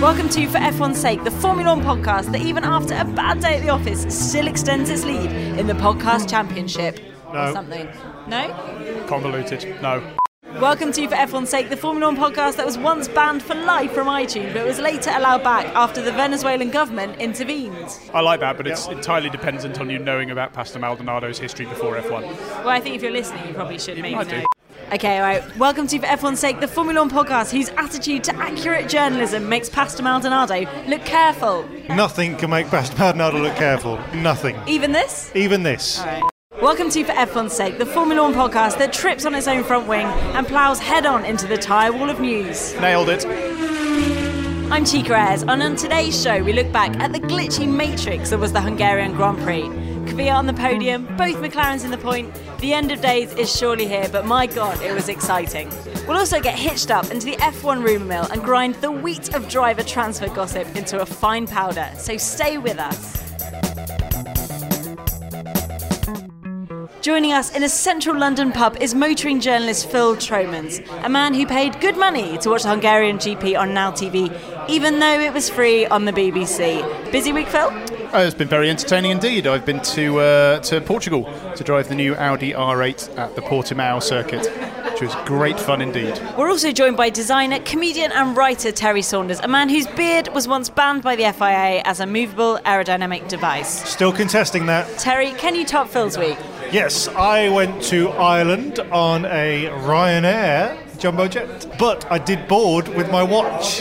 Welcome to For F1's Sake, the Formula One podcast that even after a bad day at the office still extends its lead in the podcast championship. No. Or something. No? Convoluted. No. Welcome to For F1's Sake, the Formula One podcast that was once banned for life from iTunes, but was later allowed back after the Venezuelan government intervened. I like that, but it's entirely dependent on you knowing about Pastor Maldonado's history before F1. Well, I think if you're listening, you probably should maybe I know. do. Okay, all right. Welcome to For F1's Sake, the Formula One podcast whose attitude to accurate journalism makes Pastor Maldonado look careful. Nothing can make Pastor Maldonado look careful. Nothing. Even this? Even this. All right. Welcome to For F1's Sake, the Formula One podcast that trips on its own front wing and ploughs head on into the tyre wall of news. Nailed it. I'm Chica Ayres, and on today's show, we look back at the glitchy matrix that was the Hungarian Grand Prix. Kvyat on the podium, both McLarens in the point. The end of days is surely here, but my god, it was exciting. We'll also get hitched up into the F1 rumour mill and grind the wheat of driver transfer gossip into a fine powder, so stay with us. Joining us in a central London pub is motoring journalist Phil Tromans, a man who paid good money to watch the Hungarian GP on Now TV, even though it was free on the BBC. Busy week, Phil? Oh, it's been very entertaining indeed. I've been to uh, to Portugal to drive the new Audi R8 at the Portimao circuit, which was great fun indeed. We're also joined by designer, comedian, and writer Terry Saunders, a man whose beard was once banned by the FIA as a movable aerodynamic device. Still contesting that. Terry, can you top Phil's week? Yes, I went to Ireland on a Ryanair jumbo jet, but I did board with my watch.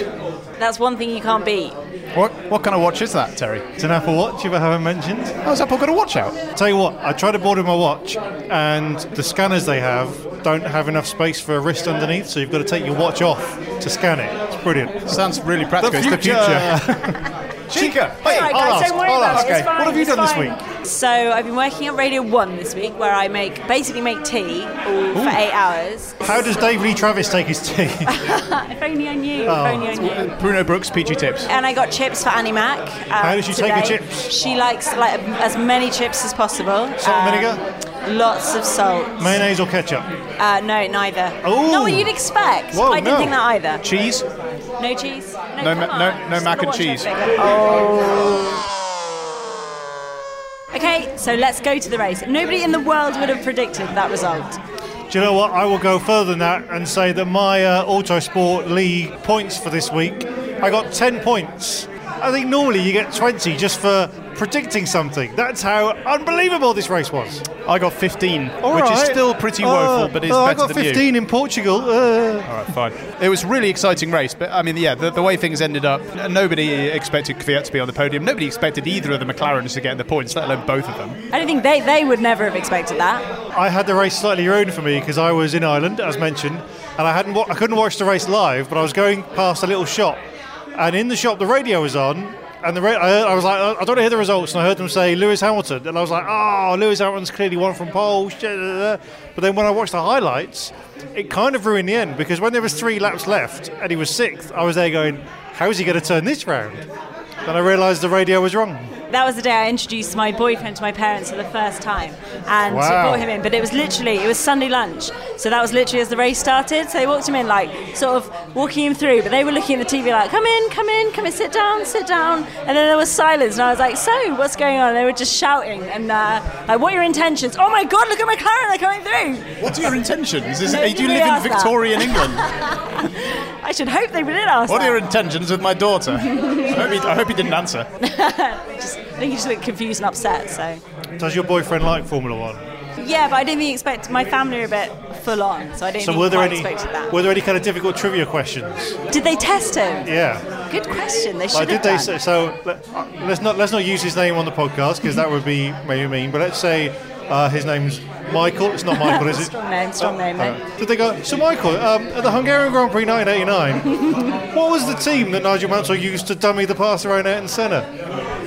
That's one thing you can't beat. What what kind of watch is that, Terry? It's an Apple Watch, if I haven't mentioned. How's Apple got a watch out? Tell you what, I tried to board with my watch, and the scanners they have don't have enough space for a wrist underneath, so you've got to take your watch off to scan it. It's brilliant. Sounds really practical. It's the future. Chica, hey, All right, I'll guys, ask, don't worry I'll about ask. it. It's Okay, fine, what have you it's done this week? So I've been working at Radio One this week, where I make basically make tea all for eight hours. How does Dave Lee Travis take his tea? if only I knew. Oh. If only I knew. Bruno Brooks, PG Tips. And I got chips for Annie Mac. Um, How does she take the chips? She likes like as many chips as possible. Salt and Um, vinegar? Lots of salt. Mayonnaise or ketchup? Uh, no, neither. Not what you'd expect. Whoa, I didn't no. think that either. Cheese. No cheese. No, No ma- no- no mac and cheese. Oh. Okay, so let's go to the race. Nobody in the world would have predicted that result. Do you know what? I will go further than that and say that my uh, Autosport League points for this week, I got 10 points. I think normally you get 20 just for predicting something. That's how unbelievable this race was. I got 15, All which is still pretty Uh, woeful, but is uh, I got 15 you. in Portugal. Uh, All right, fine. It was really exciting race, but I mean, yeah, the, the way things ended up, nobody expected Kvyat to be on the podium. Nobody expected either of the McLarens to get the points, let alone both of them. I don't think they, they would never have expected that. I had the race slightly ruined for me because I was in Ireland, as mentioned, and I hadn't wa- I couldn't watch the race live, but I was going past a little shop, and in the shop the radio was on, and the ra- I, I was like, I don't want to hear the results, and I heard them say Lewis Hamilton, and I was like, oh, Lewis Hamilton's clearly won from pole. shit, da, da, da." But then when I watched the highlights, it kind of ruined the end because when there was three laps left and he was sixth, I was there going, how is he going to turn this round? Then I realised the radio was wrong. That was the day I introduced my boyfriend to my parents for the first time and Wow. brought him in. But it was literally, it was Sunday lunch. So that was literally as the race started. So they walked him in, like, sort of walking him through. But they were looking at the TV, like, come in, come in, come in, sit down, sit down. And then there was silence. And I was like, so, what's going on? And they were just shouting. And, uh, like, what are your intentions? Oh my God, look at McLaren, they're coming through. What are your intentions? Is, No, do you live in asked that. Victorian England? I should hope they didn't ask What are that. your intentions with my daughter? I hope he, I hope he didn't answer. Just- I think you just look confused and upset, so. Does your boyfriend like Formula One? Yeah, but I didn't think expect my family are a bit full on, so I didn't So were there any were there any kind of difficult trivia questions? Did they test him? Yeah. Good question. They should Like, have did they say, so? let- Let's not let's not use his name on the podcast because that would be maybe mean. But let's say uh, his name's Michael. It's not Michael, is it? Strong name, strong name, Uh, did they go? So Michael, um, at the Hungarian Grand Prix 1989, what was the team that Nigel Mansell used to dummy the pass around Ayrton Senna?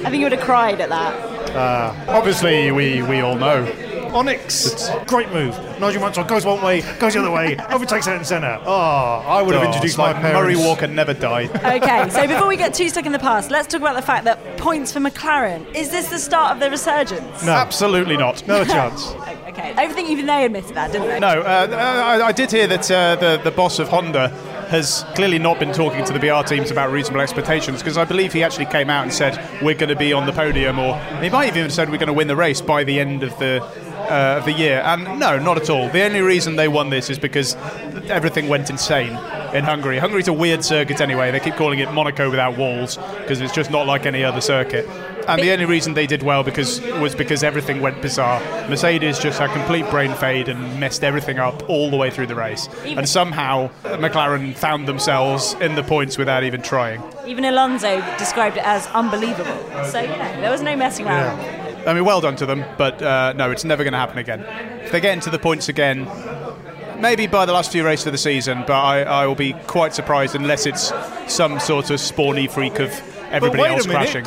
I think you would have cried at that. Obviously, we, we all know. Onyx, great move. Nigel Mansell goes one way, goes the other way, overtakes Ayrton Senna. Oh, I would have Oh, introduced my parents. Murray Walker never died. Okay, so before we get too stuck in the past, let's talk about the fact that points for McLaren. Is this the start of the resurgence? No, Absolutely not. no chance. Okay, I think even they admitted that, didn't they? No, uh, I, I did hear that uh, the, the boss of Honda has clearly not been talking to the BR teams about reasonable expectations because I believe he actually came out and said we're going to be on the podium, or he might have even said we're going to win the race by the end of the uh, of the year. And no, not at all. The only reason they won this is because everything went insane in Hungary. Hungary's a weird circuit anyway. They keep calling it Monaco without walls because it's just not like any other circuit. And the only reason they did well because was because everything went bizarre. Mercedes just had a complete brain fade and messed everything up all the way through the race. Even- and somehow McLaren found themselves in the points without even trying. Even Alonso described it as unbelievable. So, you know, there was no messing around. I mean, well done to them, but uh, no, it's never going to happen again. If they get into the points again, maybe by the last few races of the season, but I, I will be quite surprised unless it's some sort of spawny freak of everybody but wait else crashing.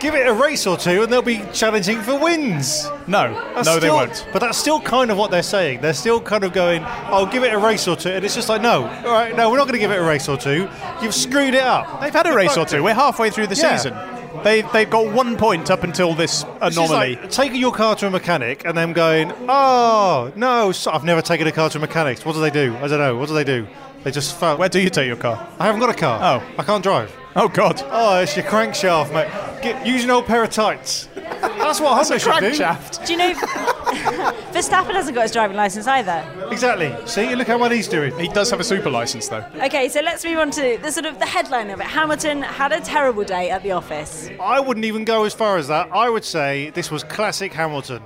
Give it a race or two, and they'll be challenging for wins. No, That's no, they still- won't. But that's still kind of what they're saying. They're still kind of going, "I'll give it a race or two. and it's just like, "No, all right, no, we're not going to give it a race or two. You've screwed it up." They've had a race or two. We're halfway through the Yeah. season. They they've got one point up until this It's just anomaly. like taking your car to a mechanic and them going, "Oh no, so I've never taken a car to a mechanic. What do they do? I don't know. What do they do? They just fail. Where do you take your car? I haven't got a car. Oh. I can't drive. Oh God! Oh, it's your crankshaft, mate. Get, use an old pair of tights. That's what Honda should do. Crankshaft. Do you know Verstappen hasn't got his driving license either? Exactly. See, look how well he's doing. He does have a super license though. Okay, so let's move on to the sort of the headline of it. Hamilton had a terrible day at the office. I wouldn't even go as far as that. I would say this was classic Hamilton.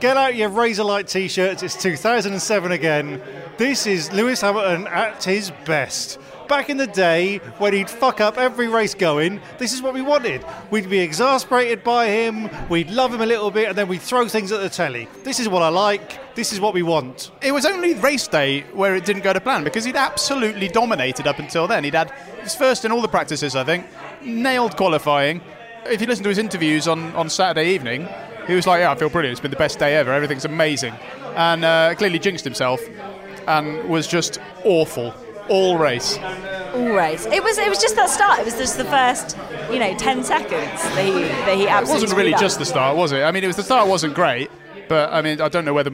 Get out your Razorlight t-shirts. It's 2007 again. This is Lewis Hamilton at his best. Back in the day when he'd fuck up every race going, this is what we wanted. We'd be exasperated by him, we'd love him a little bit, and then we'd throw things at the telly. This is what I like. This is what we want. It was only race day where it didn't go to plan because he'd absolutely dominated up until then. He'd had his first in all the practices, I think, nailed qualifying. If you listen to his interviews on, on Saturday evening, he was like, "Yeah, I feel brilliant. It's been the best day ever. Everything's amazing," and uh, clearly jinxed himself and was just awful all race. All race. It was. It was just that start. It was just the first, you know, ten seconds that he that he It absolutely. wasn't really just the start, was it? I mean, it was the start wasn't great, but I mean, I don't know whether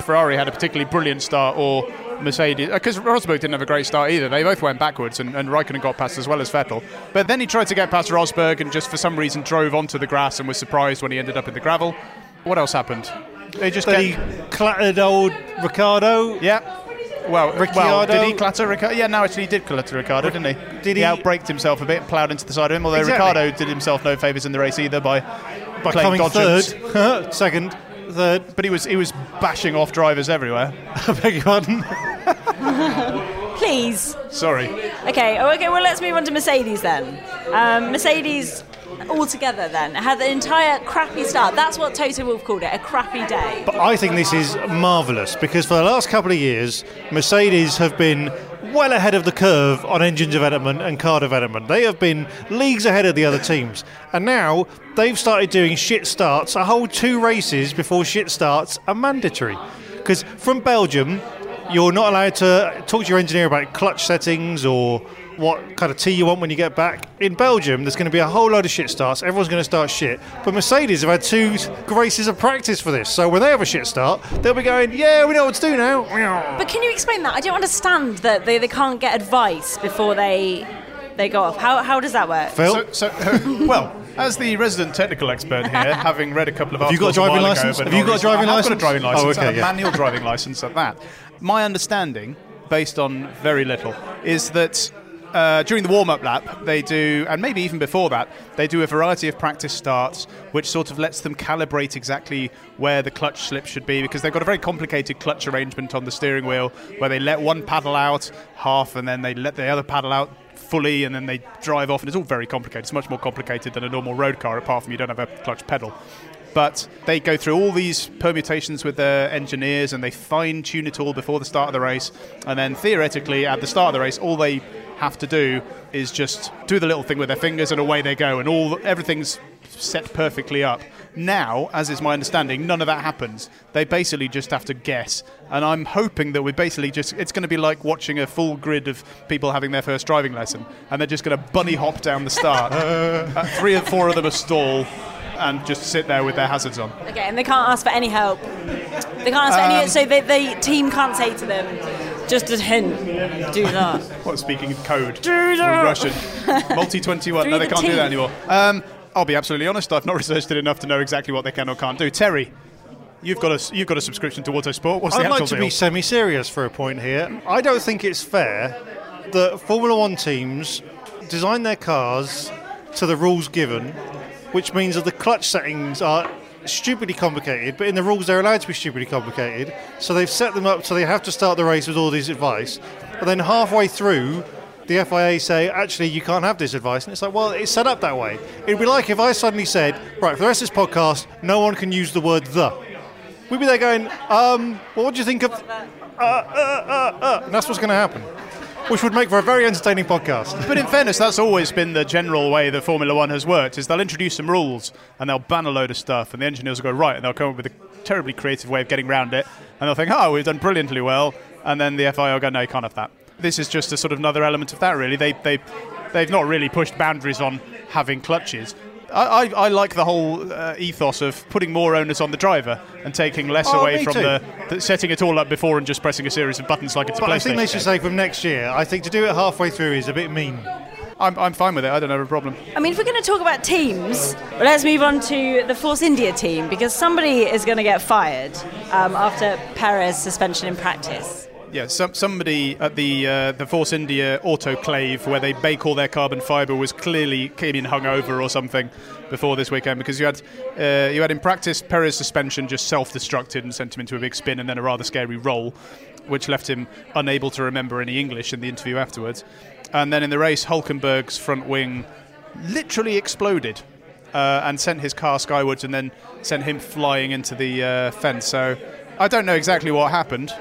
Ferrari had a particularly brilliant start or Mercedes, uh, because Rosberg didn't have a great start either. They both went backwards, and, and Raikkonen got past as well as Vettel. But then he tried to get past Rosberg, and just for some reason drove onto the grass and was surprised when he ended up in the gravel. What else happened? They just Then he kept, clattered old Ricciardo. yeah. Well, well, did he clatter Ricciardo? Yeah, no, actually, he did clatter Ricciardo, didn't he? Did he? he- outbraked himself a bit, and ploughed into the side of him. Although Exactly. Ricciardo did himself no favours in the race either by, By playing coming dodgers. third, second, third. But he was he was bashing off drivers everywhere. I beg your pardon. Please. Sorry. Okay. Oh, okay. Well, let's move on to Mercedes then. Um, Mercedes. Altogether, then had the entire crappy start. That's what Toto Wolff called it, a crappy day. But I think this is marvellous because for the last couple of years, Mercedes have been well ahead of the curve on engine development and car development. They have been leagues ahead of the other teams. And now they've started doing shit starts, a whole two races before shit starts are mandatory. Because from Belgium, you're not allowed to talk to your engineer about clutch settings or what kind of tea you want when you get back. In Belgium, there's going to be a whole load of shit starts. Everyone's going to start shit. But Mercedes have had two races of practice for this. So when they have a shit start, they'll be going, yeah, we know what to do now. But can you explain that? I don't understand that they, they can't get advice before they they go off. How, how does that work? Phil? So, so uh, well, as the resident technical expert here, having read a couple of Have you got a driving while license? ago, Have you got a recently- driving I have got a license? driving Oh, license, okay, and a yeah. manual driving license at that. My understanding, based on very little, is that uh, during the warm-up lap, they do, and maybe even before that, they do a variety of practice starts, which sort of lets them calibrate exactly where the clutch slip should be, because they've got a very complicated clutch arrangement on the steering wheel, where they let one paddle out half, and then they let the other paddle out fully, and then they drive off, and it's all very complicated. It's much more complicated than a normal road car, apart from you don't have a clutch pedal. But they go through all these permutations with their engineers and they fine tune it all before the start of the race. And then theoretically, at the start of the race, all they have to do is just do the little thing with their fingers and away they go. And all everything's set perfectly up. Now, as is my understanding, none of that happens. They basically just have to guess. And I'm hoping that we're basically just, it's going to be like watching a full grid of people having their first driving lesson. And they're just going to bunny hop down the start. Uh, three or four of them are stall and just sit there with their hazards on. Okay, and they can't ask for any help. They can't ask for any. Um, So the, the team can't say to them, just a hint, do that. What, speaking in code? Do Or that. Russian. Multi 21. No, they the can't do that anymore. Um, I'll be absolutely honest, I've not researched it enough to know exactly what they can or can't do. Terry, you've got a, you've got a subscription to Autosport. What's the I'd actual like to deal? be semi-serious for a point here. I don't think it's fair that Formula One teams design their cars to the rules given, which means that the clutch settings are stupidly complicated, but in the rules they're allowed to be stupidly complicated. So they've set them up so they have to start the race with all this advice, and then halfway through. The FIA say, actually, you can't have this advice. And it's like, well, it's set up that way. It'd be like if I suddenly said, right, for the rest of this podcast, no one can use the word the. We'd be there going, um, what do you think of. Uh, uh, uh, uh, and that's what's going to happen. Which would make for a very entertaining podcast. But in fairness, that's always been the general way that Formula One has worked. Is they'll introduce some rules and they'll ban a load of stuff, and the engineers will go right, and they'll come up with a terribly creative way of getting around it, and they'll think, oh, we've done brilliantly well, and then the FIA will go, no, you can't have that. This is just a sort of another element of that, really. They they they've not really pushed boundaries on having clutches. I, I, I like the whole uh, ethos of putting more onus on the driver and taking less Oh, away from the, the setting it all up before and just pressing a series of buttons like it's a But PlayStation. I think they should say from next year, I think to do it halfway through is a bit mean. I'm, I'm fine with it. I don't have a problem. I mean, if we're going to talk about teams, let's move on to the Force India team because somebody is going to get fired um, after Perez suspension in practice. Yeah, some, somebody at the uh, the Force India autoclave where they bake all their carbon fibre was clearly came in hungover or something before this weekend because you had uh, you had in practice Perez suspension just self-destructed and sent him into a big spin and then a rather scary roll, which left him unable to remember any English in the interview afterwards. And then in the race, Hulkenberg's front wing literally exploded. Uh, and sent his car skywards and then sent him flying into the uh, fence. So I don't know exactly what happened,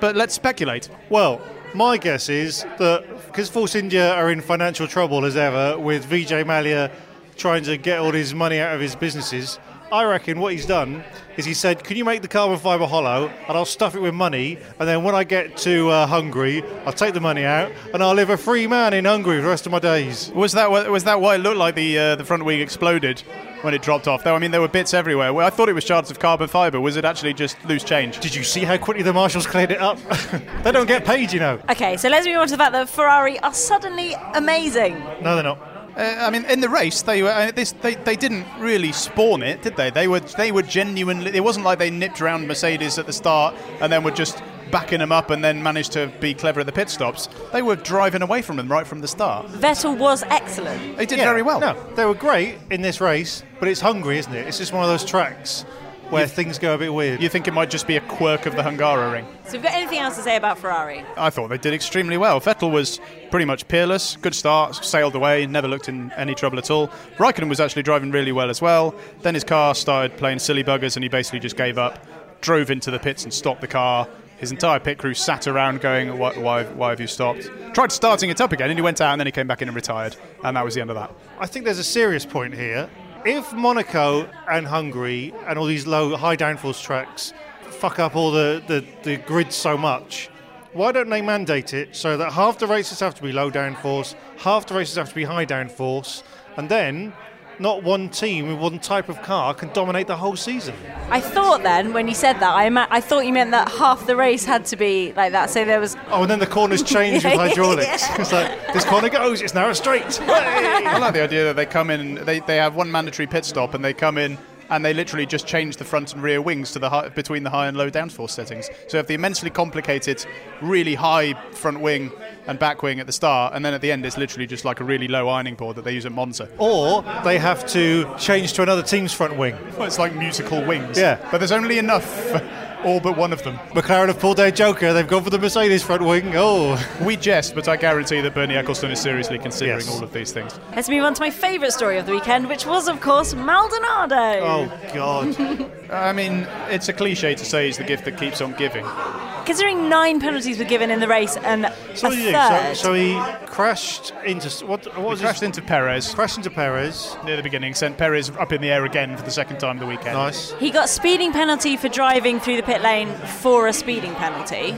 but let's speculate. Well, my guess is that because Force India are in financial trouble as ever, with Vijay Mallya trying to get all his money out of his businesses, I reckon what he's done is he said, "Can you make the carbon fibre hollow, and I'll stuff it with money, and then when I get to uh, Hungary, I'll take the money out, and I'll live a free man in Hungary for the rest of my days." Was that wh- was that why it looked like the uh, the front wing exploded when it dropped off? Though I mean, there were bits everywhere. Well, I thought it was shards of carbon fibre. Was it actually just loose change? Did you see how quickly the marshals cleared it up? they don't get paid, you know. Okay, so let's move on to the fact that Ferrari are suddenly amazing. No, they're not. Uh, I mean, in the race, they were uh, this, they, they didn't really spawn it, did they? They were they were genuinely. It wasn't like they nipped around Mercedes at the start and then were just backing them up and then managed to be clever at the pit stops. They were driving away from them right from the start. Vettel was excellent. They did Yeah, very well. No, they were great in this race, but it's Hungary, isn't it? It's just one of those tracks where things go a bit weird. You think it might just be a quirk of the Hungaroring? So, have you got anything else to say about Ferrari? I thought they did extremely well. Vettel was pretty much peerless, good start, sailed away, never looked in any trouble at all. Raikkonen was actually driving really well as well. Then his car started playing silly buggers and he basically just gave up, drove into the pits and stopped the car, his entire pit crew sat around going, why, why, why have you stopped? Tried starting it up again, and he went out, and then he came back in and retired, and that was the end of that. I think there's a serious point here. If Monaco and Hungary and all these low, high downforce tracks fuck up all the, the, the grids so much, why don't they mandate it so that half the races have to be low downforce, half the races have to be high downforce, and then not one team with one type of car can dominate the whole season? I thought then when you said that, I, ma- I thought you meant that half the race had to be like that. So there was. Oh, and then the corners change with hydraulics. yeah. It's like this corner goes, it's now a straight. I like the idea that they come in, they, they have one mandatory pit stop, and they come in and they literally just change the front and rear wings to the high, between the high and low downforce settings. So if the immensely complicated, really high front wing and back wing at the start, and then at the end it's literally just like a really low ironing board that they use at Monza. Or they have to change to another team's front wing. Well, it's like musical wings. Yeah. But there's only enough for all but one of them. McLaren have pulled their joker. They've gone for the Mercedes front wing. Oh, We jest, but I guarantee that Bernie Ecclestone is seriously considering Yes. all of these things. Let's move on to my favourite story of the weekend, which was, of course, Maldonado. oh God! I mean, it's a cliche to say he's the gift that keeps on giving. Considering nine penalties were given in the race and So, a what he third. so, so he crashed into what? What was He crashed his, into Perez crashed into Perez. near the beginning, sent Perez up in the air again for the second time the weekend. Nice. He got speeding penalty for driving through the pit lane for a speeding penalty.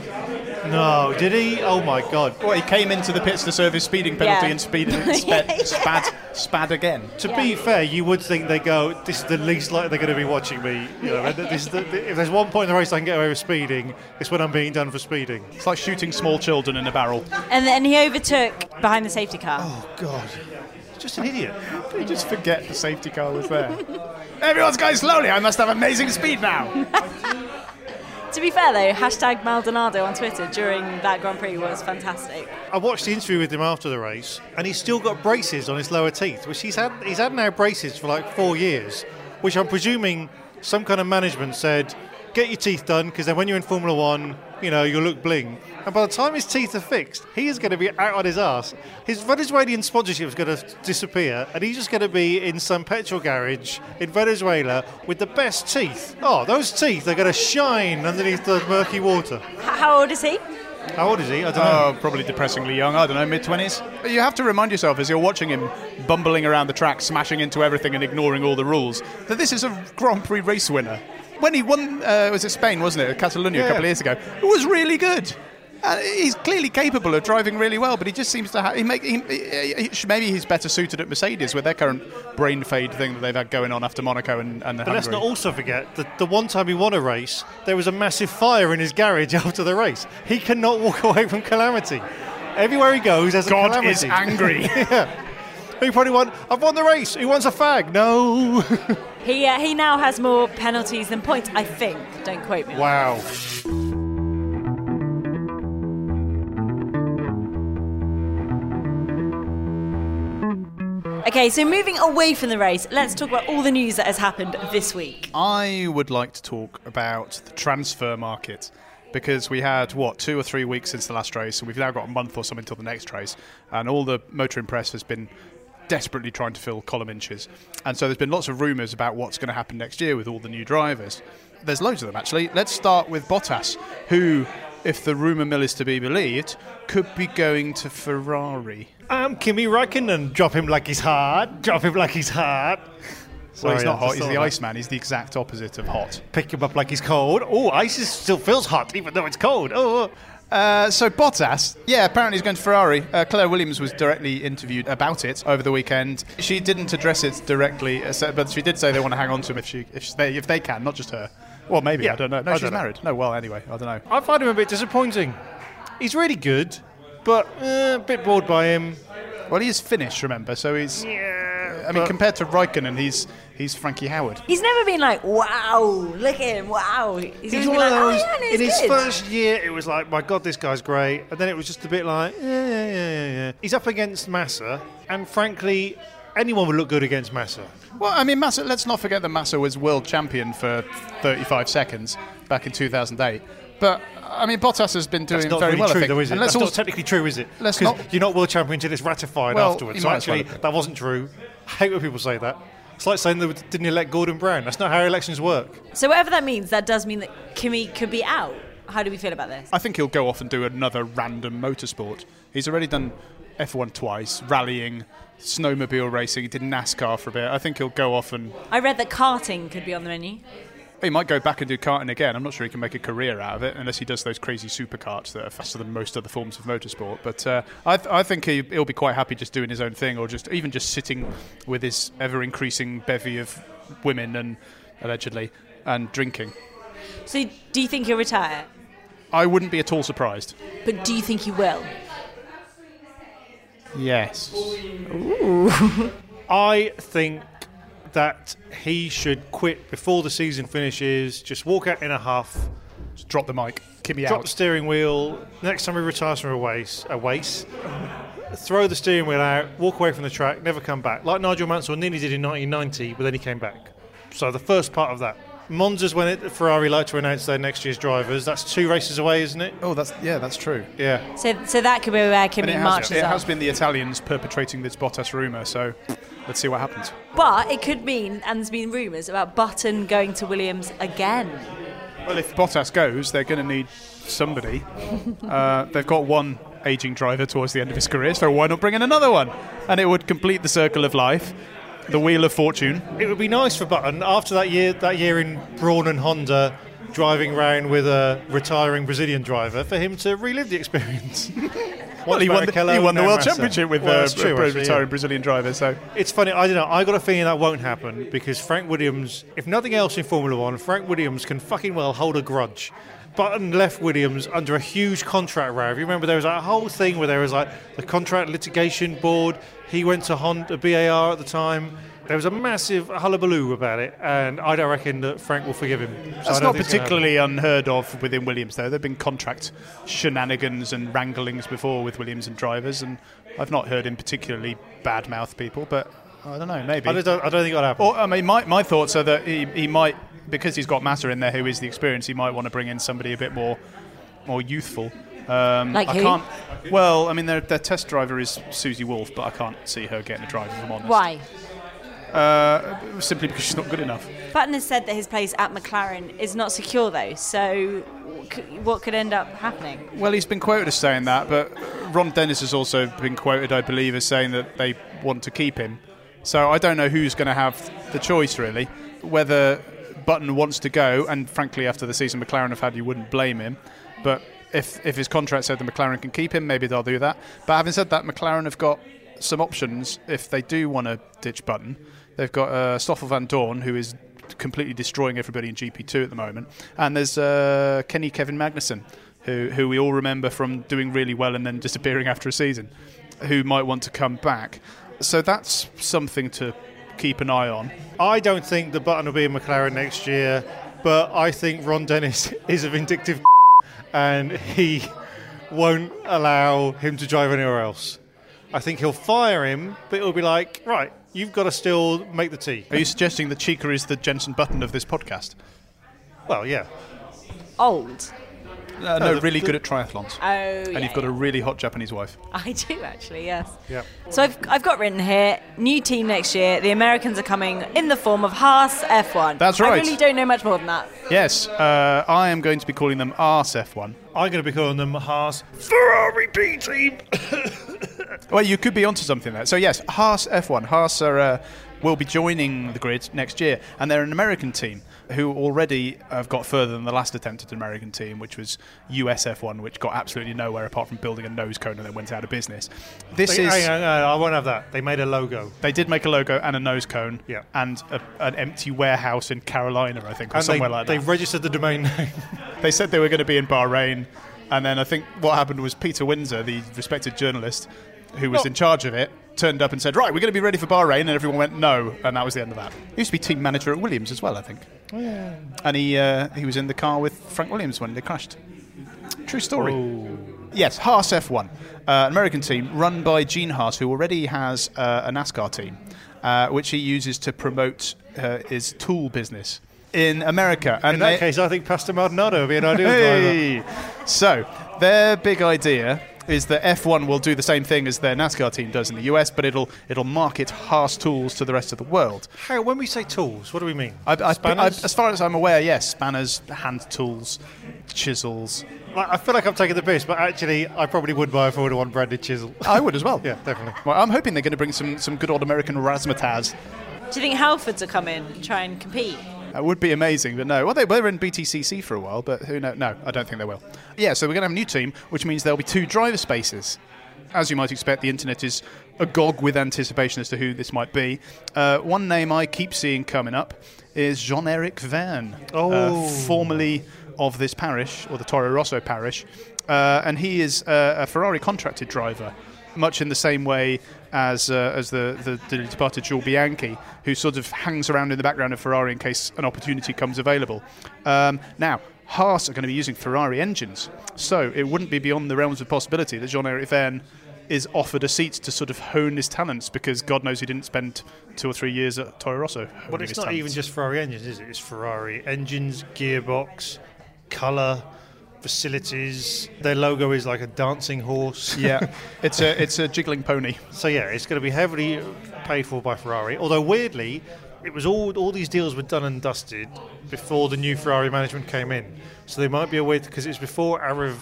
No, did he? Oh my God! Well, he came into the pits to serve his speeding penalty Yeah. and speeded, sped, spad, spad again. To Yeah. be fair, you would think they go. This is the least likely they're going to be watching me. You know, this is the, if there's one point in the race I can get away with speeding, it's when I'm being done for speeding. It's like shooting small children in a barrel. And then he overtook behind the safety car. Oh God! He's just an idiot. You just forget the safety car was there. Everyone's going slowly. I must have amazing speed now. To be fair though, hashtag Maldonado on Twitter during that Grand Prix was fantastic. I watched the interview with him after the race, and he's still got braces on his lower teeth, which he's had. He's had now braces for like four years, which I'm presuming some kind of management said, get your teeth done, because then when you're in Formula One, you know you'll look bling. And by the time his teeth are fixed, he is going to be out on his ass. His Venezuelan sponsorship is going to disappear, and he's just going to be in some petrol garage in Venezuela with the best teeth. Oh, those teeth are going to shine underneath the murky water. How old is he? How old is he? I don't know. Oh, probably depressingly young. I don't know, mid twenties. You have to remind yourself as you're watching him bumbling around the track, smashing into everything and ignoring all the rules, that this is a Grand Prix race winner. When he won, uh, was it Spain, wasn't it, Catalonia a couple of years ago? It was really good. Uh, he's clearly capable of driving really well, but he just seems to have. He make, he, he, he- maybe he's better suited at Mercedes with their current brain fade thing that they've had going on after Monaco and, and But let's not also forget that the one time he won a race, there was a massive fire in his garage after the race. He cannot walk away from calamity. Everywhere he goes, there's a God is angry. yeah. He probably won. I've won the race. Who wants a fag? No. He uh, he now has more penalties than points, I think. Don't quote me. wow. Okay, so moving away from the race, let's talk about all the news that has happened this week. I would like to talk about the transfer market because we had what two or three weeks since the last race, and we've now got a month or so until the next race, and all the motoring press has been desperately trying to fill column inches, and so there's been lots of rumours about what's going to happen next year with all the new drivers. There's loads of them actually. Let's start with Bottas, who, if the rumour mill is to be believed, could be going to Ferrari. I'm Kimi Räikkönen. Drop him like he's hot. Drop him like he's hot. Well, he's not hot. He's the. Iceman. He's the exact opposite of hot. Pick him up like he's cold. Oh, ice is, still feels hot even though it's cold. Oh. oh. Uh, so Bottas, yeah, apparently he's going to Ferrari. Uh, Claire Williams was directly interviewed about it over the weekend. She didn't address it directly, uh, but she did say they want to hang on to him if she, if they, if they can, not just her. Well, maybe Yeah, I don't know. No, I she's don't know. married. No, well, anyway, I don't know. I find him a bit disappointing. He's really good, but uh, a bit bored by him. Well, he is Finnish, remember? So he's. Yeah. I mean, compared to Raikkonen, he's he's Frankie Howerd. He's never been like, wow, look at him, wow. He's, He's one been of like, oh, those. yeah, no, in his good. first year, it was like, my God, this guy's great. And then it was just a bit like, yeah, yeah, yeah, yeah, yeah. He's up against Massa, and frankly, anyone would look good against Massa. Well, I mean, Massa. Let's not forget that Massa was world champion for 35 seconds back in 2008. But I mean, Bottas has been doing That's not very really well. I true, think. though, is it? And let's That's not also- technically true, is it? let's 'Cause not- You're not world champion until it's ratified Well, afterwards. you So might as well actually, have been. that wasn't true. I hate when people say that. It's like saying they didn't elect Gordon Brown. That's not how elections work. So whatever that means, that does mean that Kimi could be out. How do we feel about this? I think he'll go off and do another random motorsport. He's already done F1 twice, rallying, snowmobile racing. He did NASCAR for a bit. I think he'll go off and I read that karting could be on the menu. He might go back and do karting again. I'm not sure he can make a career out of it unless he does those crazy super superkarts that are faster than most other forms of motorsport. But uh, I, th- I think he, he'll be quite happy just doing his own thing, or just even just sitting with his ever increasing bevy of women and allegedly and drinking. So, do you think he'll retire? I wouldn't be at all surprised. But do you think he will? Yes. I think that he should quit before the season finishes. Just walk out in a huff, Just drop the mic. Kick me drop out. the steering wheel. Next time he retires from a race, a race, throw the steering wheel out, walk away from the track, never come back. Like Nigel Mansell nearly did in 1990, but then he came back. So the first part of that. Monza's when it, Ferrari like to announce their next year's drivers. That's two races away, isn't it? Oh, that's yeah, that's true. Yeah. So, so that could be where Kimi And it, has, marches it has been the Italians perpetrating this Bottas rumour, so let's see what happens. But it could mean, and there's been rumours about Button going to Williams again. Well, if Bottas goes, they're going to need somebody. uh, they've got one aging driver towards the end of his career, so why not bring in another one? And it would complete the circle of life, the wheel of fortune. It would be nice for Button after that year that year in Brawn and Honda driving around with a retiring Brazilian driver for him to relive the experience. Well, he won the, he won the world Massa. championship with Well, uh, a actually, retiring yeah. Brazilian driver. So It's funny. I don't know. I got a feeling that won't happen because Frank Williams, if nothing else in Formula One, Frank Williams can fucking well hold a grudge. Button left Williams under a huge contract row. If you remember, there was that whole thing where there was like the contract litigation board. He went to Honda uh, BAR at the time. There was a massive hullabaloo about it, and I don't reckon that Frank will forgive him. So that's not think it's gonna happen. particularly unheard of within Williams, though. There've been contract shenanigans and wranglings before with Williams and drivers, and I've not heard him particularly badmouth people, but I don't know, maybe. I don't, I don't think it'll happen. Or, I mean, my, my thoughts are that he, he might, because he's got Massa in there, who is the experience, he might want to bring in somebody a bit more more youthful. Um, Like I who? can't. Well, I mean, their, their test driver is Susie Wolff, but I can't see her getting a drive, if I'm honest. Why? Uh, simply because she's not good enough. Button has said that his place at McLaren is not secure, though. So, c- what could end up happening? Well, he's been quoted as saying that, but Ron Dennis has also been quoted, I believe, as saying that they want to keep him. So I don't know who's going to have the choice, really. Whether Button wants to go, and frankly, after the season McLaren have had, you wouldn't blame him. But if, if his contract said that McLaren can keep him, maybe they'll do that. But having said that, McLaren have got some options if they do want to ditch Button. They've got uh, Stoffel Vandoorne, who is completely destroying everybody in GP2 at the moment. And there's uh, Kenny Kevin Magnussen, who, who we all remember from doing really well and then disappearing after a season, who might want to come back. So that's something to keep an eye on. I don't think the button will be in McLaren next year, but I think Ron Dennis is a vindictive and he won't allow him to drive anywhere else. I think he'll fire him, but it'll be like, right, you've got to still make the tea. Are you suggesting that Chica is the Jensen Button of this podcast? Well, yeah. Old. Uh, no, the- really the- good at triathlons. Oh, and yeah, you've got yeah. a really hot Japanese wife. I do actually, yes. Yeah. So I've, I've got written here new team next year. The Americans are coming in the form of Haas F1. That's right. I really don't know much more than that. Yes, uh, I am going to be calling them Arse F1. I'm going to be calling them Haas Ferrari B team. Well, you could be onto something there. So yes, Haas F1. Haas are, uh, will be joining the grid next year, and they're an American team who already have got further than the last attempt at an American team, which was US F1, which got absolutely nowhere apart from building a nose cone and then went out of business. This They- is. hang on, hang on, I won't have that. They made a logo. They did make a logo and a nose cone, Yeah. and a, an empty warehouse in Carolina, I think, or And they, somewhere like that. they registered the domain name. They said they were going to be in Bahrain, and then I think what happened was Peter Windsor, the respected journalist who was Oh. in charge of it, turned up and said, "Right, we're going to be ready for Bahrain," and everyone went, "No," and that was the end of that. He used to be team manager at Williams as well, I think. And he uh, he was in the car with Frank Williams when they crashed. True story. Yes, Haas F1, uh, an American team run by Gene Haas, who already has uh, a NASCAR team, uh, which he uses to promote uh, his tool business in America. And In that they- case, I think Pastor Maldonado would be an ideal driver. So, their big idea is that F1 will do the same thing as their NASCAR team does in the US, but it'll it'll market Haas tools to the rest of the world. How, when we say tools, what do we mean? I, I, I, as far as I'm aware, yes, spanners, hand tools, chisels. I feel like I'm taking the piss, but actually, I probably would buy a Formula One branded chisel. I would as well. yeah, definitely. Well, I'm hoping they're going to bring some, some good old American razzmatazz. Do you think Halfords will come in and try and compete? That would be amazing, but no. Well, they were in BTCC for a while, but who knows? No, I don't think they will. Yeah, so we're going to have a new team, which means there'll be two driver spaces. As you might expect, the internet is agog with anticipation as to who this might be. Uh, one name I keep seeing coming up is Jean Eric Vergne, Oh. uh, formerly of this parish, or the Toro Rosso parish. Uh, and he is uh, a Ferrari contracted driver, much in the same way as uh, as the, the, the departed Jules Bianchi, who sort of hangs around in the background of Ferrari in case an opportunity comes available. Um, now, Haas are going to be using Ferrari engines, so it wouldn't be beyond the realms of possibility that Jean-Eric Vergne is offered a seat to sort of hone his talents because God knows he didn't spend two or three years at Toro Rosso. But it's not talents. even just Ferrari engines, is it? It's Ferrari engines, gearbox, colour, facilities. Their logo is like a dancing horse. yeah, it's a it's a jiggling pony. So yeah, it's going to be heavily paid for by Ferrari. Although weirdly, it was all all these deals were done and dusted before the new Ferrari management came in. So they might be a way because it's before Arriv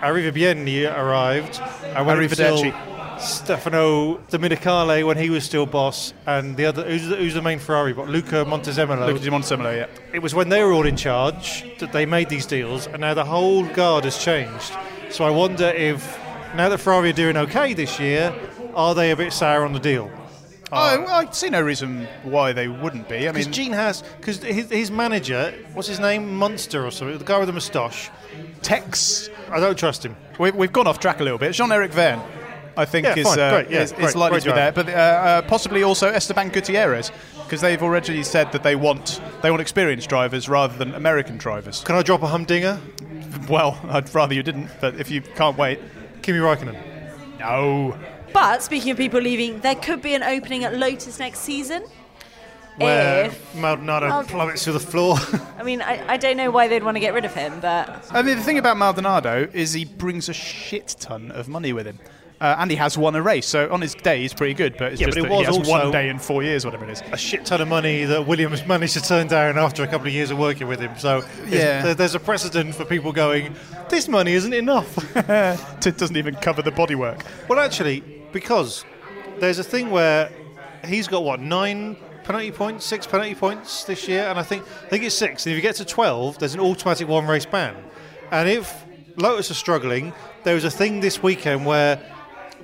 Arrivabene arrived. And when it was Arrivederci. Stefano Domenicali when he was still boss, and the other who's the, who's the main Ferrari? But Luca Montezemolo. Luca Di Montezemolo, yeah. It was when they were all in charge that they made these deals, and now the whole guard has changed. So I wonder if now that Ferrari are doing okay this year, are they a bit sour on the deal? Oh, I, I see no reason why they wouldn't be. I Because mean, Gene has, because his, his manager, what's his name, Munster or something, the guy with the moustache. Tex. I don't trust him. We, we've gone off track a little bit. Jean-Eric Vergne, I think, Yeah, is, fine, uh, great, yeah, is, is likely to be there. But uh, uh, possibly also Esteban Gutierrez, because they've already said that they want they want experienced drivers rather than American drivers. Can I drop a humdinger? Well, I'd rather you didn't, but if you can't wait, Kimi Raikkonen. no. But speaking of people leaving, there could be an opening at Lotus next season. Where If Maldonado Well- plummets to the floor. I mean, I, I don't know why they'd want to get rid of him, but I mean, the thing about Maldonado is he brings a shit ton of money with him. Uh, and he has won a race, so on his day he's pretty good. But it's Yeah, just but it that he was has also- one day in four years, whatever it is. a shit ton of money that Williams managed to turn down after a couple of years of working with him. So Yeah. there's a precedent for people going, this money isn't enough. it doesn't even cover the bodywork. well, actually, because there's a thing where he's got what nine penalty points, six penalty points this year, and I think I think it's six. And if you get to twelve, there's an automatic one race ban. And if Lotus are struggling, there was a thing this weekend where.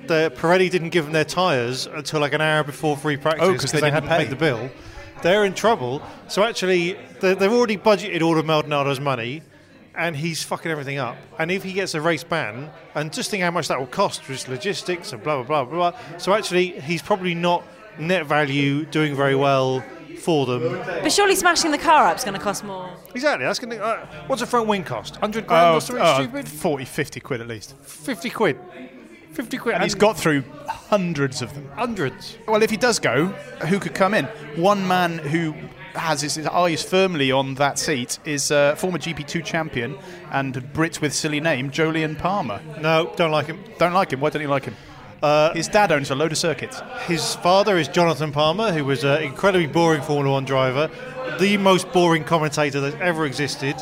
The Pirelli didn't give them their tyres until like an hour before free practice Oh, 'cause they didn't hadn't pay. paid the bill. They're in trouble. So actually, they- they've already budgeted all of Maldonado's money, and he's fucking everything up. And if he gets a race ban, and just think how much that will cost with logistics and blah blah blah blah. blah. So actually, he's probably not net value doing very well for them. but surely smashing the car up is going to cost more. Exactly. That's going to. Uh, what's a front wing cost? Hundred grand or something oh, stupid? 40, 50 quid at least. Fifty quid. Fifty quid. And he's got through hundreds of them. hundreds. Well, if he does go, who could come in? One man who has his, his eyes firmly on that seat is uh, former GP2 champion and Brit with silly name, Jolyon Palmer. No, don't like him. Don't like him. Why don't you like him? Uh, His dad owns a load of circuits. His father is Jonathan Palmer, who was an incredibly boring Formula One driver, the most boring commentator that's ever existed.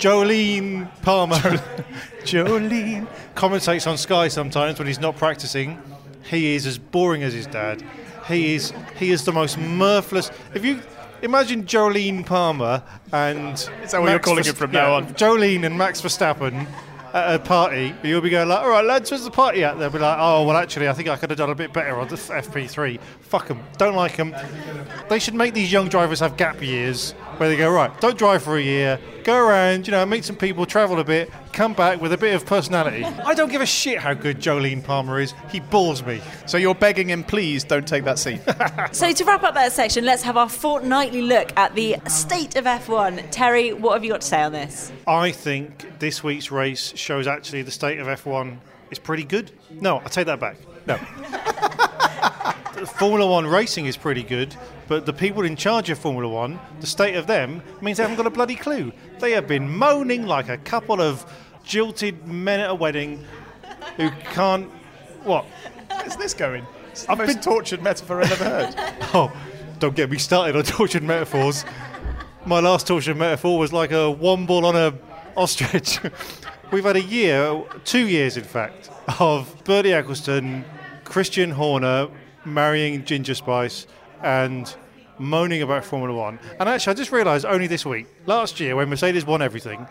Jolene Palmer Jolene. commentates on Sky sometimes when he's not practicing. He is as boring as his dad. He is he is the most mirthless. If you imagine Jolene Palmer and Is that what you're calling him from now on? Jolene and Max Verstappen at a party, you'll be going like, "All right, lads, where's the party at?" They'll be like, "Oh, well, actually, I think I could have done a bit better on the FP3. Fuck them, don't like them. They should make these young drivers have gap years where they go, right, don't drive for a year, go around, you know, meet some people, travel a bit, come back with a bit of personality. I don't give a shit how good Jolene Palmer is. He bores me. So you're begging him, please don't take that seat. So to wrap up that section, let's have our fortnightly look at the state of F1. Terry, what have you got to say on this? I think this week's race shows actually the state of F1 is pretty good. No, I take that back. No. Formula One racing is pretty good, but the people in charge of Formula One, the state of them, means they haven't got a bloody clue. They have been moaning like a couple of jilted men at a wedding who can't. What? Where's this going? It's the most tortured metaphor I've ever heard. Oh, don't get me started on tortured metaphors. My last tortured metaphor was like a womble on a ostrich. We've had a year, two years in fact, of Bertie Ecclestone, Christian Horner marrying Ginger Spice, and moaning about Formula One. And actually, I just realised only this week, last year when Mercedes won everything,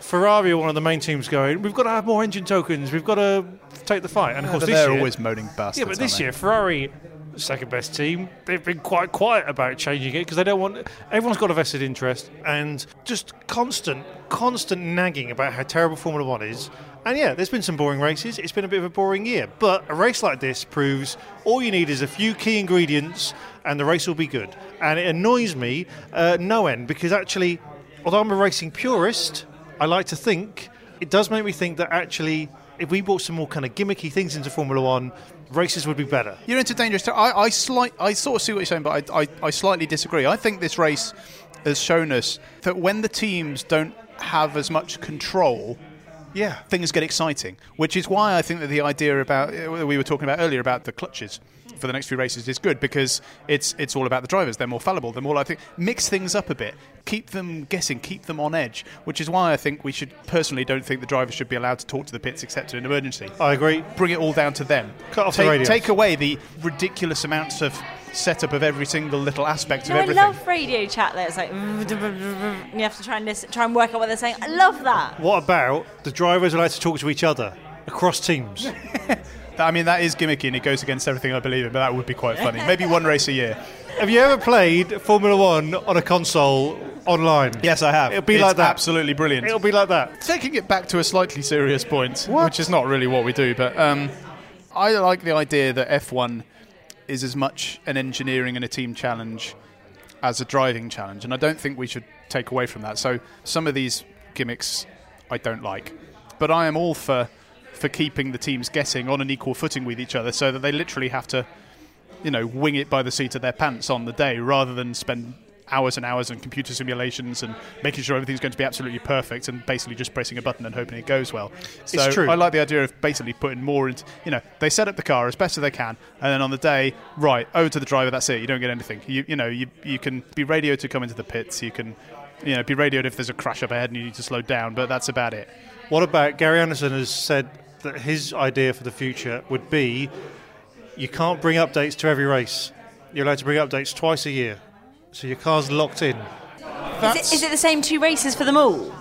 Ferrari were one of the main teams going, we've got to have more engine tokens, we've got to take the fight. And of course, this they're year, always moaning bastards. yeah, but this year Ferrari, second best team, they've been quite quiet about changing it because they don't want. Everyone's got a vested interest and just constant, constant nagging about how terrible Formula One is. And yeah, there's been some boring races. It's been a bit of a boring year, but a race like this proves all you need is a few key ingredients, and the race will be good. And it annoys me uh, no end because actually, although I'm a racing purist, I like to think it does make me think that actually, if we brought some more kind of gimmicky things into Formula One, races would be better. You're into dangerous. I, slight, I sort of see what you're saying, but I, I, I slightly disagree. I think this race has shown us that when the teams don't have as much control, Yeah. things get exciting. Which is why I think that the idea about uh, we were talking about earlier about the clutches for the next few races is good because it's it's all about the drivers. They're more fallible. They're more likely mix things up a bit, keep them guessing, keep them on edge. Which is why I think we should personally don't think the drivers should be allowed to talk to the pits except in an emergency. I agree. Bring it all down to them. Cut off the take, radios. take away the ridiculous amounts of setup of every single little aspect No, of I everything. love radio chat that it's like you have to try and listen, try and work out what they're saying. I love that. What about the drivers allowed to talk to each other across teams? I mean, that is gimmicky and it goes against everything I believe in, but that would be quite funny. Maybe one race a year. Have you ever played Formula One on a console online? Yes, I have. It'll be It's like that. Absolutely brilliant. It'll be like that. Taking it back to a slightly serious point, which is not really what we do, but um, I like the idea that F1 is as much an engineering and a team challenge as a driving challenge, and I don't think we should take away from that. So some of these gimmicks I don't like, but I am all for for keeping the teams guessing on an equal footing with each other, so that they literally have to, you know, wing it by the seat of their pants on the day, rather than spend hours and hours on computer simulations and making sure everything's going to be absolutely perfect and basically just pressing a button and hoping it goes well. So true. I like the idea of basically putting more into, you know, they set up the car as best as they can, and then on the day, right, over to the driver, that's it. You don't get anything. You, you know, you, you can be radioed to come into the pits. You can, you know, be radioed if there's a crash up ahead and you need to slow down, but that's about it. What about Gary Anderson has said that his idea for the future would be you can't bring updates to every race. You're allowed to bring updates twice a year. So your car's locked in. Is it, is it the same two races for them all?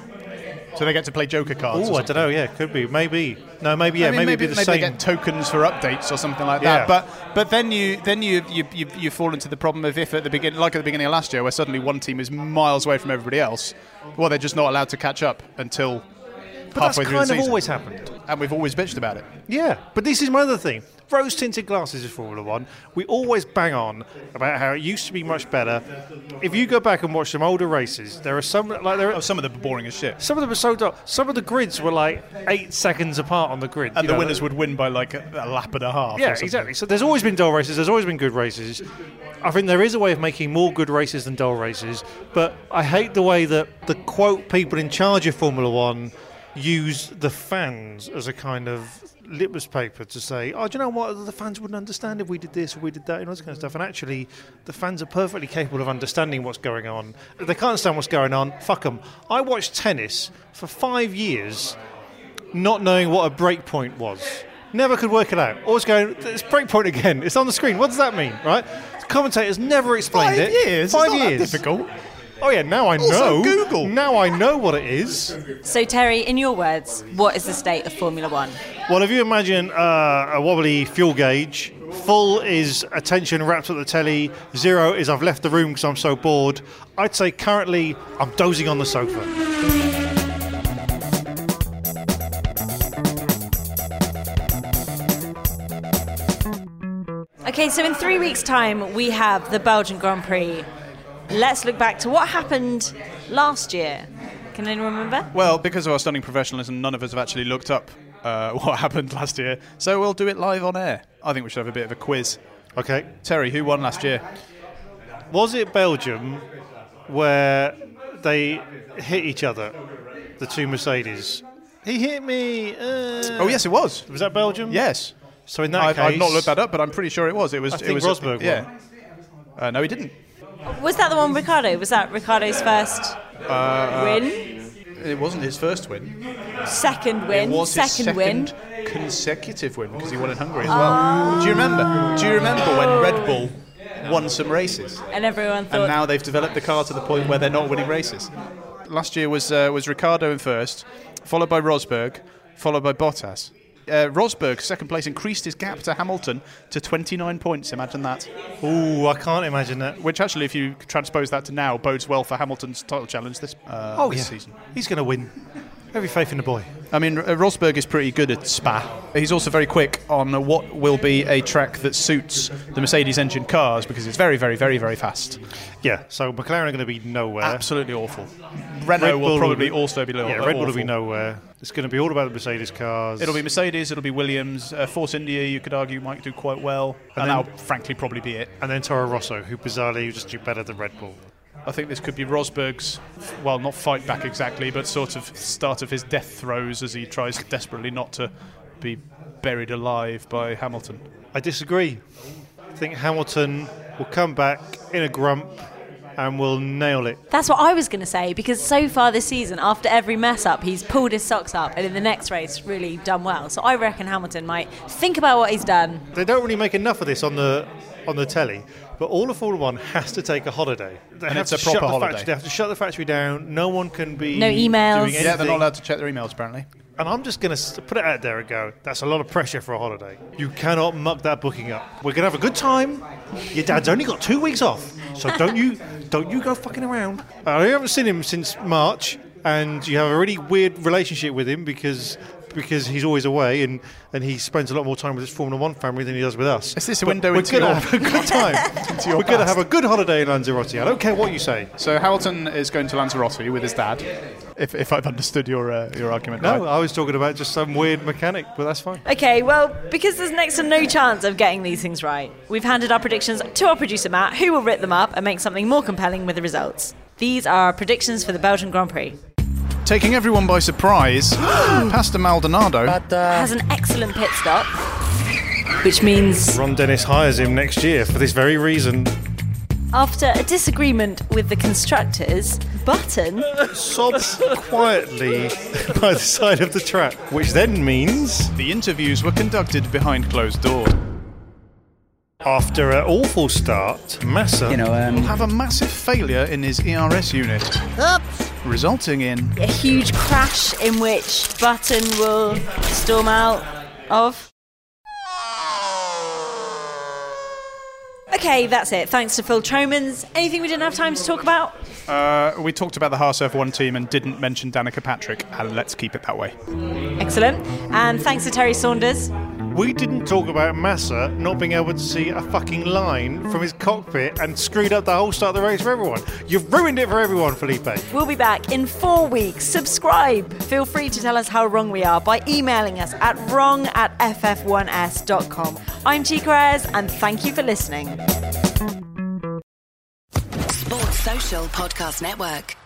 So they get to play Joker cards. Oh, I don't know. Yeah, could be. Maybe. No, maybe. Yeah, I mean, maybe, it'd be the maybe same. they get tokens for updates or something like Yeah. that. But but then you then you, you you you fall into the problem of if at the beginning, like at the beginning of last year, where suddenly one team is miles away from everybody else, well, they're just not allowed to catch up until but that's halfway through kind the of always happened. and we've always bitched about it. Yeah, but this is my other thing. Rose tinted glasses is Formula One. We always bang on about how it used to be much better. If you go back and watch some older races, there are some like there are Oh, some of them are boring as shit. some of them are so dull. Some of the grids were like eight seconds apart on the grid, And the know, winners would win by like a, a lap and a half. Yeah, exactly. So there's always been dull races. There's always been good races. I think there is a way of making more good races than dull races, but I hate the way that the quote people in charge of Formula One use the fans as a kind of litmus paper to say, oh, do you know what? The fans wouldn't understand if we did this or we did that and all this kind of stuff. And actually, the fans are perfectly capable of understanding what's going on. If they can't understand what's going on, fuck them. I watched tennis for five years not knowing what a break point was. Never could work it out. Always going, it's break point again. It's on the screen. What does that mean, right? Commentators never explained Five it. years. Five It's years. difficult. Oh yeah, now I Also know. Google. Now I know what it is. So, Terry, in your words, what is the state of Formula One? Well, if you imagine uh, a wobbly fuel gauge, full is attention wrapped up the telly, zero is I've left the room because I'm so bored. I'd say currently I'm dozing on the sofa. Okay, so in three weeks' time, we have the Belgian Grand Prix. Let's look back to what happened last year. Can anyone remember? Well, because of our stunning professionalism, none of us have actually looked up uh, what happened last year. So we'll do it live on air. I think we should have a bit of a quiz. Okay. Terry, who won last year? Was it Belgium where they hit each other, the two Mercedes? He hit me. Uh, Oh yes, it was. Was that Belgium? Yes. So in that I've, case, I've not looked that up, but I'm pretty sure it was. It was. I it was Rosberg won. Yeah. Uh, no, he didn't. Was that the one Ricciardo? Was that Ricciardo's first win? It wasn't his first win. Second win? It was second, his win? consecutive win because he won in Hungary as well. Do you remember? Do you remember when Red Bull won some races, And everyone thought. and now they've developed the car to the point where they're not winning races? Last year was uh, was Ricciardo in first, followed by Rosberg, followed by Bottas. Uh, Rosberg, second place, increased his gap to Hamilton to 29 points. Imagine that. Ooh, I can't imagine that. Which actually, if you transpose that to now, bodes well for Hamilton's title challenge this, uh, Oh this yeah, season. he's going to win. Every faith in the boy. I mean, uh, Rosberg is pretty good at Spa. He's also very quick on what will be a track that suits the Mercedes engine cars because it's very, very, very, very fast. Yeah, so McLaren are going to be nowhere. Absolutely awful. Renault Red will Bull probably will be- also be low. Yeah, Red Bull will be nowhere. It's going to be all about the Mercedes cars. It'll be Mercedes, it'll be Williams, uh, Force India. You could argue might do quite well, and, And then- that'll frankly probably be it. and then Toro Rosso, who bizarrely just do better than Red Bull. I think this could be Rosberg's, well, not fight back exactly, but sort of start of his death throes as he tries desperately not to be buried alive by Hamilton. I disagree. I think Hamilton will come back in a grump and will nail it. That's what I was going to say because so far this season, after every mess up, he's pulled his socks up and in the next race really done well. So I reckon Hamilton might think about what he's done. They don't really make enough of this on the on the telly, but all of Formula One has to take a holiday. They And have it's to a shut proper the holiday. Factory, they have to shut the factory down. No one can be No emails. Doing Yeah, Yeah, they're not allowed to check their emails apparently. And I'm just going to put it out there and go, that's a lot of pressure for a holiday. You cannot muck that booking up. We're going to have a good time. Your dad's only got two weeks off, so don't you don't you go fucking around. I haven't seen him since March, and you have a really weird relationship with him because because he's always away and, and he spends a lot more time with his Formula One family than he does with us. Is this a But window we're into gonna your- have a good time. your we're going to have a good holiday in Lanzarote. I don't care what you say. So Hamilton is going to Lanzarote with his dad, if, if I've understood your uh, your argument No, right. I was talking about just some weird mechanic, but that's fine. Okay, well, because there's next to no chance of getting these things right, we've handed our predictions to our producer Matt, who will rip them up and make something more compelling with the results. These are our predictions for the Belgian Grand Prix. Taking everyone by surprise, Pastor Maldonado Has an excellent pit stop, which means Ron Dennis hires him next year for this very reason. after a disagreement with the constructors, Button sobs quietly by the side of the track, which then means the interviews were conducted behind closed doors. after an awful start, Massa You know, um, Will have a massive failure in his ERS unit, resulting in a huge crash in which Button will storm out of. Okay, that's it. Thanks to Phil Tromans. Anything we didn't have time to talk about? Uh, we talked about the Haas F1 team and didn't mention Danica Patrick, and let's keep it that way. Excellent. And thanks to Terry Saunders. We didn't talk about Massa not being able to see a fucking line from his cockpit and screwed up the whole start of the race for everyone. You've ruined it for everyone, Felipe. We'll be back in four weeks. Subscribe. Feel free to tell us how wrong we are by emailing us at wrong at ff1s.com. I'm Chica Ayres, and thank you for listening. Sports Social Podcast Network.